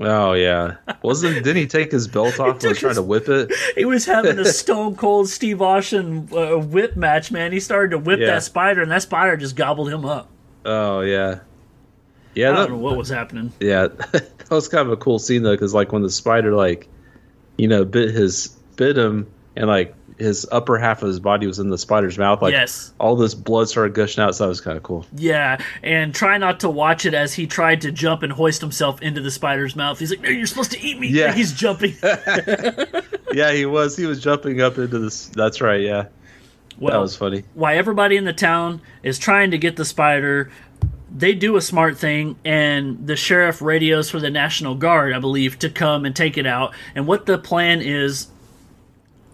Oh yeah, wasn't? Didn't he take his belt [laughs] off and was trying his- to whip it? [laughs] He was having a [laughs] stone cold Steve Austin uh, whip match, man. He started to whip Yeah. that spider, and that spider just gobbled him up. Oh yeah, yeah. I that- don't know what was happening. Yeah, that was kind of a cool scene though, because like when the spider like, you know, bit his bit him, and like his upper half of his body was in the spider's mouth, like Yes. all this blood started gushing out. So that was kind of cool. Yeah, and try not to watch it as he tried to jump and hoist himself into the spider's mouth. He's like, "No, you're supposed to eat me." Yeah. [laughs] he's jumping. [laughs] [laughs] yeah, he was. He was jumping up into this. That's right. Yeah, well, that was funny. why everybody in the town is trying to get the spider. They do a smart thing, and the sheriff radios for the National Guard, I believe, to come and take it out. And what the plan is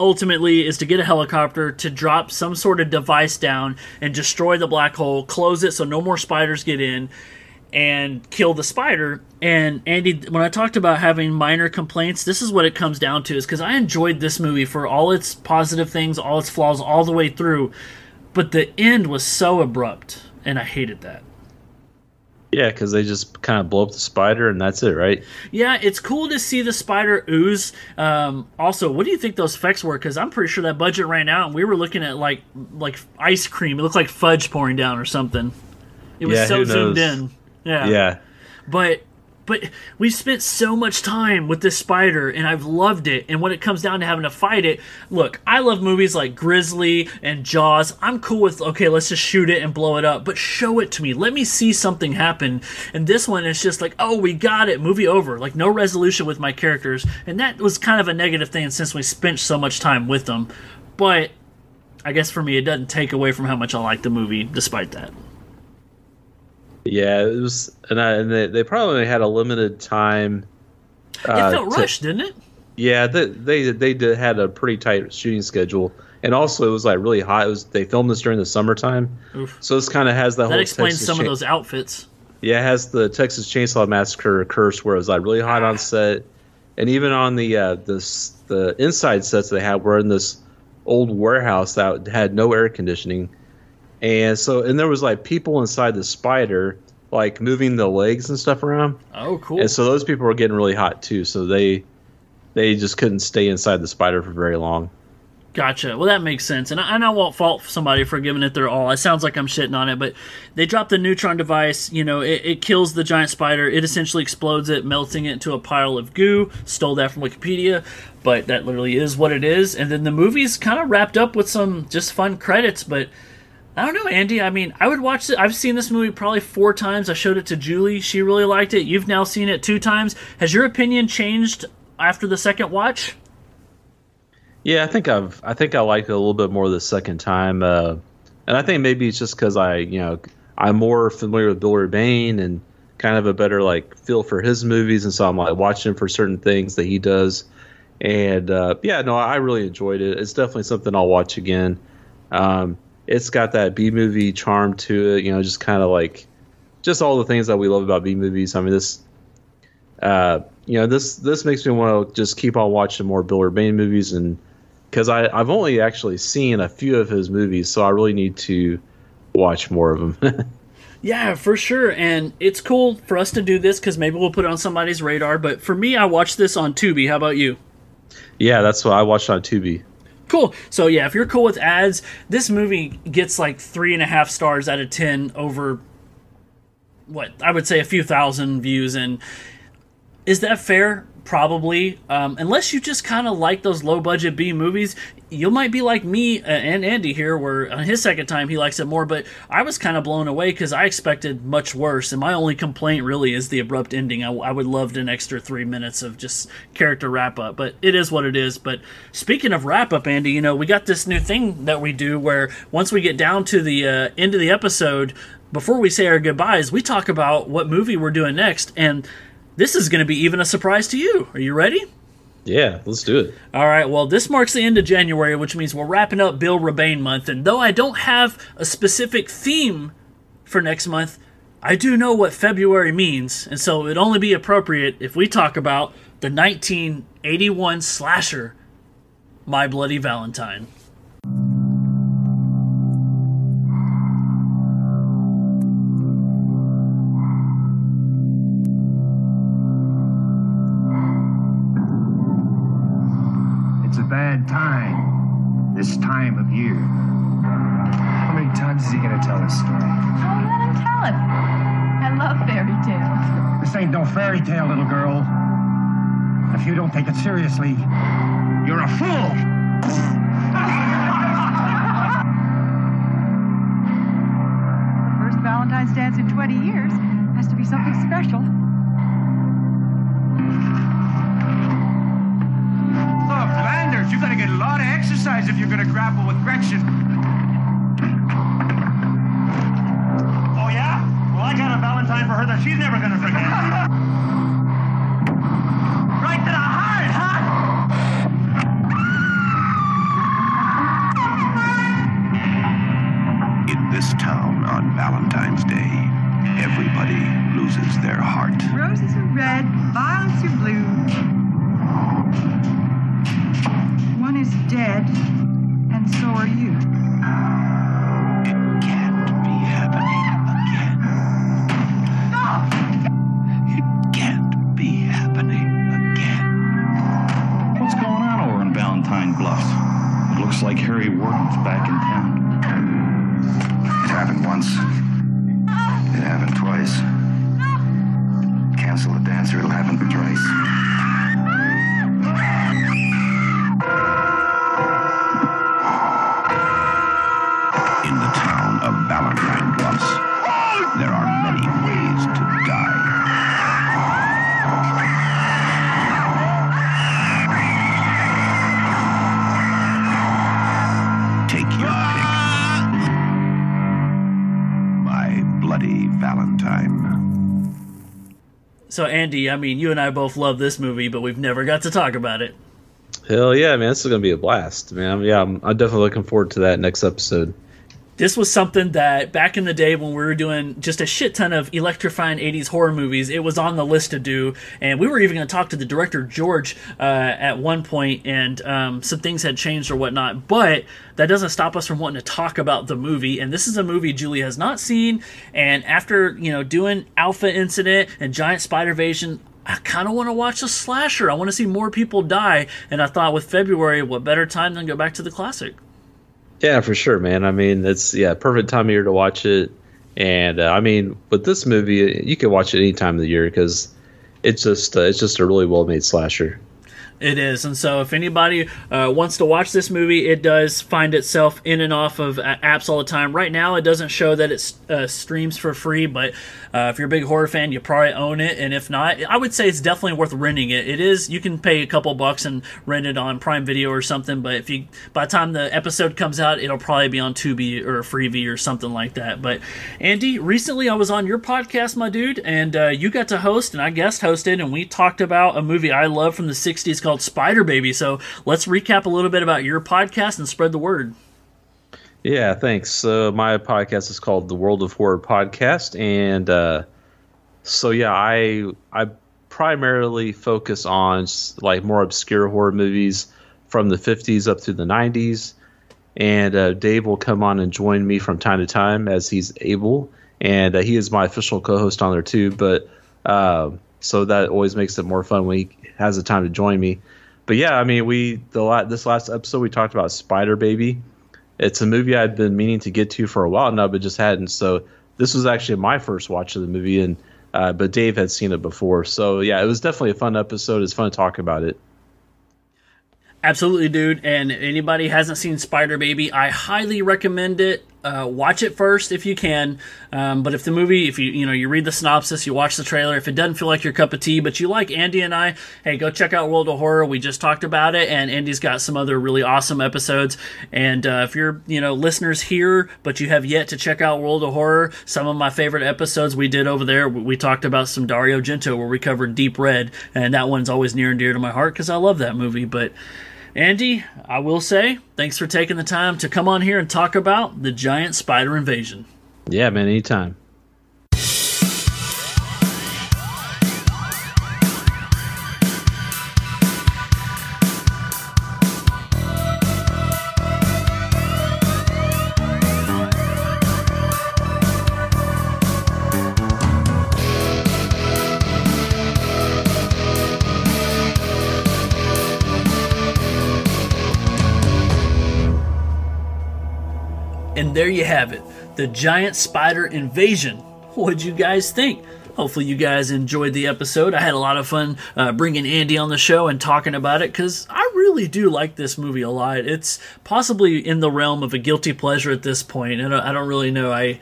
ultimately is to get a helicopter to drop some sort of device down and destroy the black hole, close it so no more spiders get in, and kill the spider. And Andy, when I talked about having minor complaints, this is what it comes down to is because I enjoyed this movie for all its positive things, all its flaws, all the way through, but the end was so abrupt, and I hated that. Yeah, because they just kind of blow up the spider and that's it, right? Yeah, it's cool to see the spider ooze. Um, also, what do you think those effects were? Because I'm pretty sure that budget ran out, and we were looking at like like ice cream. It looked like fudge pouring down or something. It was Yeah, so zoomed in. Yeah. Yeah. But but we spent so much time with this spider and I've loved it. And when it comes down to having to fight it, look, I love movies like Grizzly and Jaws. I'm cool with okay, let's just shoot it and blow it up, but show it to me. Let me see something happen. And this one is just like, oh, we got it, movie over. Like no resolution with my characters. And that was kind of a negative thing since we spent so much time with them. But I guess for me, it doesn't take away from how much I like the movie, despite that. Yeah, it was, and, I, and they, they probably had a limited time. It uh, felt to- rushed, didn't it? Yeah, they they they did, had a pretty tight shooting schedule, and also it was like really hot. It was they filmed this during the summertime, Oof. so this kind of has that, That whole explains Texas some of those outfits. Yeah, it has the Texas Chainsaw Massacre curse where it was like really hot on set, and even on the uh, this the inside sets they had were in this old warehouse that had no air conditioning, and so and there was like people inside the spider like moving the legs and stuff around, Oh, cool. and so those people were getting really hot too. So they they just couldn't stay inside the spider for very long. Gotcha. Well, that makes sense, and I, and I won't fault somebody for giving it their all. It sounds like I'm shitting on it, but they dropped the neutron device. You know, it, it kills the giant spider. It essentially explodes it, melting it into a pile of goo. Stole that from Wikipedia, but that literally is what it is. And then the movie's kind of wrapped up with some just fun credits, but. I don't know, Andy. I mean, I would watch it. I've seen this movie probably four times. I showed it to Julie. She really liked it. You've now seen it two times. Has your opinion changed after the second watch? Yeah, I think I've I think I like it a little bit more the second time, uh, and I think maybe it's just because I you know I'm more familiar with Bill Rebane and kind of a better like feel for his movies, and so I'm like watching for certain things that he does, and uh, yeah, no, I really enjoyed it. It's definitely something I'll watch again. Um, it's got that B movie charm to it, you know, just kind of like just all the things that we love about B movies. I mean, this uh, you know, this this makes me want to just keep on watching more Bill Rebane movies, and because I I've only actually seen a few of his movies, so I really need to watch more of them. [laughs] Yeah, for sure. And it's cool for us to do this because maybe we'll put it on somebody's radar. But for me, I watched this on Tubi. How about you? yeah, that's what I watched on Tubi. Cool. So yeah, if you're cool with ads, this movie gets like three and a half stars out of ten over what I would say a few thousand views. And is that fair? Probably. Um, unless you just kind of like those low budget B movies, you might be like me uh, and Andy here, where on his second time he likes it more. But I was kind of blown away because I expected much worse. And my only complaint really is the abrupt ending. I, I would loved an extra three minutes of just character wrap up, but it is what it is. But speaking of wrap up, Andy, you know we got this new thing that we do where once we get down to the uh, end of the episode, before we say our goodbyes, we talk about what movie we're doing next and. This is going to be even a surprise to you. Are you ready? Yeah, let's do it. All right, well, this marks the end of January, which means we're wrapping up Bill Rebane month. And though I don't have a specific theme for next month, I do know what February means. And so it'd only be appropriate if we talk about the 1981 slasher, My Bloody Valentine. Time. This time of year. How many times is he gonna tell this story? Well, let him tell it. I love fairy tales. This ain't no fairy tale, little girl. If you don't take it seriously, you're a fool. The first Valentine's dance in 20 years has to be something special. Landers, you gotta get a lot of exercise if you're gonna grapple with Gretchen. Oh, yeah? Well, I got a Valentine for her that she's never gonna forget. [laughs] right to the One is dead, and so are you. It can't be happening again. No! It can't be happening again. What's going on over in Valentine Bluffs? It looks like Harry Warden's back in So, Andy, I mean, you and I both love this movie, but we've never got to talk about it. Hell yeah, man! This is gonna be a blast, man. Yeah, I'm, I'm definitely looking forward to that next episode. This was something that back in the day when we were doing just a shit ton of electrifying 80s horror movies, it was on the list to do. And we were even going to talk to the director, George, uh, at one point, and um, some things had changed or whatnot. But that doesn't stop us from wanting to talk about the movie. And this is a movie Julie has not seen. And after, you know, doing Alpha Incident and Giant Spider Invasion, I kind of want to watch a slasher. I want to see more people die. And I thought with February, what better time than go back to the classic? Yeah, for sure, man. I mean, it's yeah, perfect time of year to watch it. And uh, I mean, with this movie, you can watch it any time of the year because it's just uh, it's just a really well made slasher. It is, and so if anybody uh, wants to watch this movie, it does find itself in and off of uh, apps all the time. Right now, it doesn't show that it uh, streams for free, but uh, if you're a big horror fan, you probably own it. And if not, I would say it's definitely worth renting it. It is. You can pay a couple bucks and rent it on Prime Video or something. But if you, by the time the episode comes out, it'll probably be on Tubi or Freevee or something like that. But Andy, recently I was on your podcast, my dude, and uh, you got to host and I guest hosted, and we talked about a movie I love from the '60s called Spider Baby. So let's recap a little bit about your podcast and spread the word. Yeah, thanks. So my podcast is called the World of Horror Podcast, and uh, so yeah, I I primarily focus on like more obscure horror movies from the 50s up to the 90s, and uh, Dave will come on and join me from time to time as he's able, and uh, he is my official co-host on there too. But uh, so that always makes it more fun when he has the time to join me. But yeah, I mean, we the la- this last episode we talked about Spider Baby it's a movie I've been meaning to get to for a while now, but just hadn't. So this was actually my first watch of the movie, and uh, but Dave had seen it before. So yeah, it was definitely a fun episode. It's fun to talk about it. Absolutely, dude. And anybody hasn't seen Spider Baby, I highly recommend it. Uh, watch it first if you can. Um, but if the movie, if you you know you read the synopsis, you watch the trailer, if it doesn't feel like your cup of tea, but you like Andy and I, hey, go check out World of Horror. We just talked about it, and Andy's got some other really awesome episodes. And uh, if you're you know listeners here, but you have yet to check out World of Horror, some of my favorite episodes we did over there, we talked about some Dario Argento where we covered Deep Red, and that one's always near and dear to my heart because I love that movie. But Andy, I will say, thanks for taking the time to come on here and talk about the giant spider invasion. Yeah, man, anytime. Have it the giant spider invasion. What'd you guys think? Hopefully, you guys enjoyed the episode. I had a lot of fun uh, bringing Andy on the show and talking about it because I really do like this movie a lot. It's possibly in the realm of a guilty pleasure at this point. I don't, I don't really know. I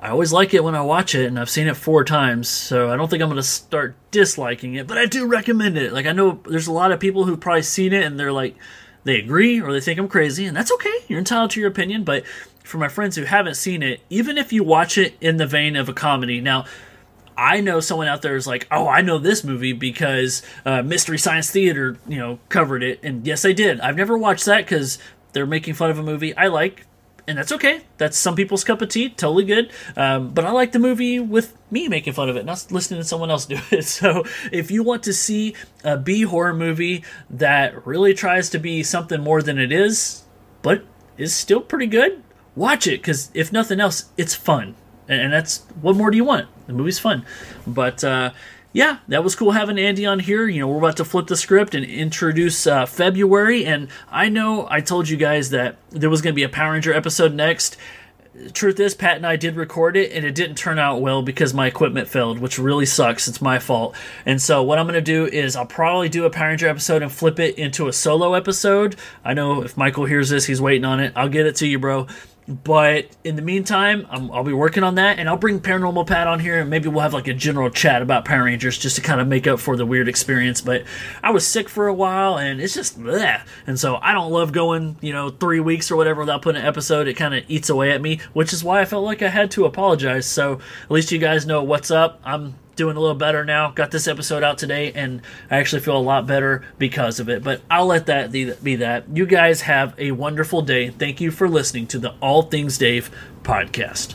I always like it when I watch it, and I've seen it four times, so I don't think I'm going to start disliking it, but I do recommend it. Like, I know there's a lot of people who've probably seen it and they're like, they agree or they think I'm crazy, and that's okay. You're entitled to your opinion, but for my friends who haven't seen it, even if you watch it in the vein of a comedy, now, I know someone out there is like, oh, I know this movie because uh, Mystery Science Theater, you know, covered it, and yes, I did. I've never watched that because they're making fun of a movie I like, and that's okay. That's some people's cup of tea, totally good. Um, but I like the movie with me making fun of it, not listening to someone else [laughs] do it. So if you want to see a B horror movie that really tries to be something more than it is, but is still pretty good, watch it because if nothing else, it's fun. And that's what more do you want? The movie's fun. But uh, yeah, that was cool having Andy on here. You know, we're about to flip the script and introduce uh, February. And I know I told you guys that there was going to be a Power Ranger episode next. Truth is, Pat and I did record it, and it didn't turn out well because my equipment failed, which really sucks. It's my fault. And so, what I'm going to do is I'll probably do a Power Ranger episode and flip it into a solo episode. I know if Michael hears this, he's waiting on it. I'll get it to you, bro. But in the meantime, i will be working on that, and I'll bring Paranormal Pat on here, and maybe we'll have like a general chat about Power Rangers just to kind of make up for the weird experience. But I was sick for a while, and it's just bleh. and so I don't love going, you know, three weeks or whatever without putting an episode. It kind of eats away at me, which is why I felt like I had to apologize. So at least you guys know what's up. I'm doing a little better now. Got this episode out today, and I actually feel a lot better because of it. But I'll let that be that. You guys have a wonderful day. Thank you for listening to the All Things Dave podcast.